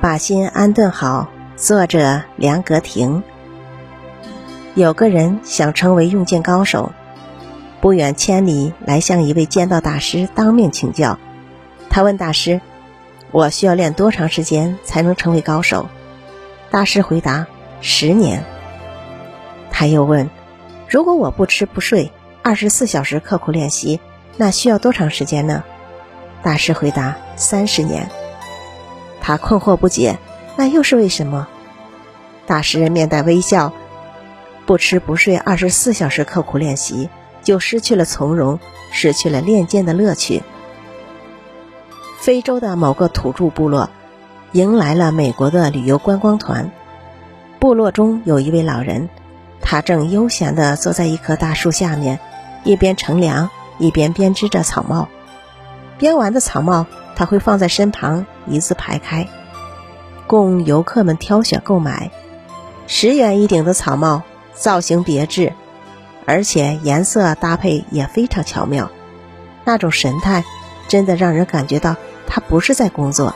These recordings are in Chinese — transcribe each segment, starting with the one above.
把心安顿好。作者梁格亭。有个人想成为用剑高手，不远千里来向一位剑道大师当面请教。他问大师：“我需要练多长时间才能成为高手？”大师回答：“十年。”他又问：“如果我不吃不睡，二十四小时刻苦练习，那需要多长时间呢？”大师回答：“三十年。”他困惑不解，那又是为什么？大师面带微笑，不吃不睡，二十四小时刻苦练习，就失去了从容，失去了练剑的乐趣。非洲的某个土著部落，迎来了美国的旅游观光团。部落中有一位老人，他正悠闲地坐在一棵大树下面，一边乘凉，一边编织着草帽。编完的草帽。他会放在身旁，一字排开，供游客们挑选购买。十元一顶的草帽，造型别致，而且颜色搭配也非常巧妙。那种神态，真的让人感觉到他不是在工作，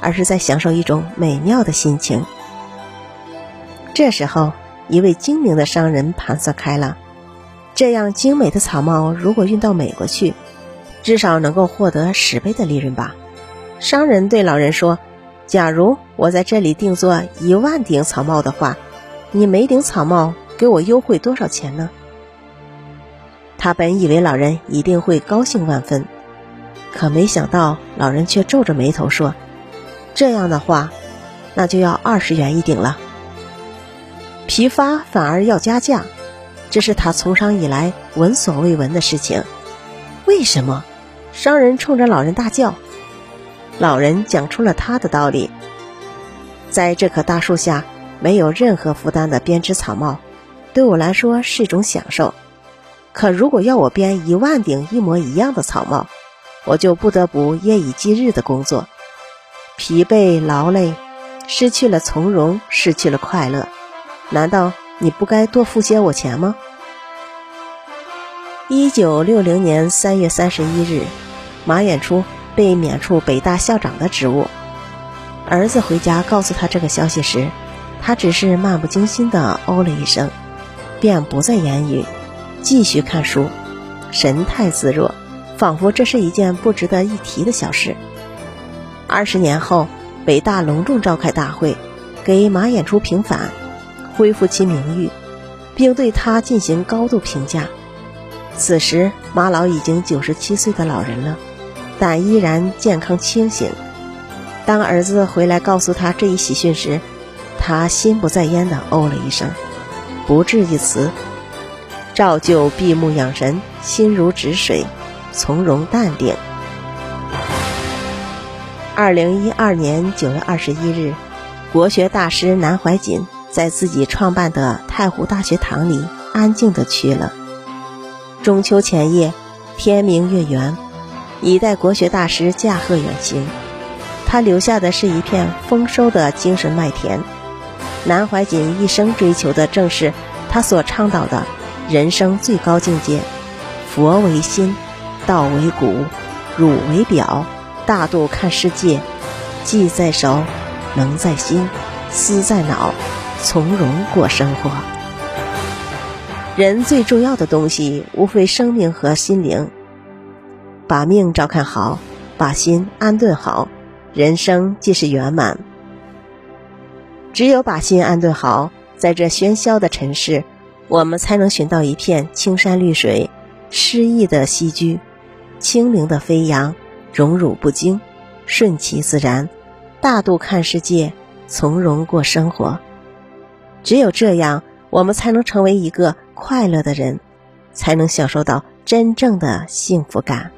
而是在享受一种美妙的心情。这时候，一位精明的商人盘算开了：这样精美的草帽，如果运到美国去，至少能够获得十倍的利润吧。商人对老人说：“假如我在这里定做一万顶草帽的话，你每顶草帽给我优惠多少钱呢？”他本以为老人一定会高兴万分，可没想到老人却皱着眉头说：“这样的话，那就要二十元一顶了。批发反而要加价，这是他从商以来闻所未闻的事情。为什么？”商人冲着老人大叫。老人讲出了他的道理：在这棵大树下，没有任何负担的编织草帽，对我来说是一种享受。可如果要我编一万顶一模一样的草帽，我就不得不夜以继日的工作，疲惫劳累，失去了从容，失去了快乐。难道你不该多付些我钱吗？一九六零年三月三十一日，马演初。被免除北大校长的职务。儿子回家告诉他这个消息时，他只是漫不经心地哦了一声，便不再言语，继续看书，神态自若，仿佛这是一件不值得一提的小事。二十年后，北大隆重召开大会，给马演初平反，恢复其名誉，并对他进行高度评价。此时，马老已经九十七岁的老人了。但依然健康清醒。当儿子回来告诉他这一喜讯时，他心不在焉地哦了一声，不置一词，照旧闭目养神，心如止水，从容淡定。二零一二年九月二十一日，国学大师南怀瑾在自己创办的太湖大学堂里安静地去了。中秋前夜，天明月圆。一代国学大师驾鹤远行，他留下的是一片丰收的精神麦田。南怀瑾一生追求的正是他所倡导的人生最高境界：佛为心，道为骨，儒为表，大度看世界，技在手，能在心，思在脑，从容过生活。人最重要的东西，无非生命和心灵。把命照看好，把心安顿好，人生即是圆满。只有把心安顿好，在这喧嚣的尘世，我们才能寻到一片青山绿水、诗意的栖居，清灵的飞扬，荣辱不惊，顺其自然，大度看世界，从容过生活。只有这样，我们才能成为一个快乐的人，才能享受到真正的幸福感。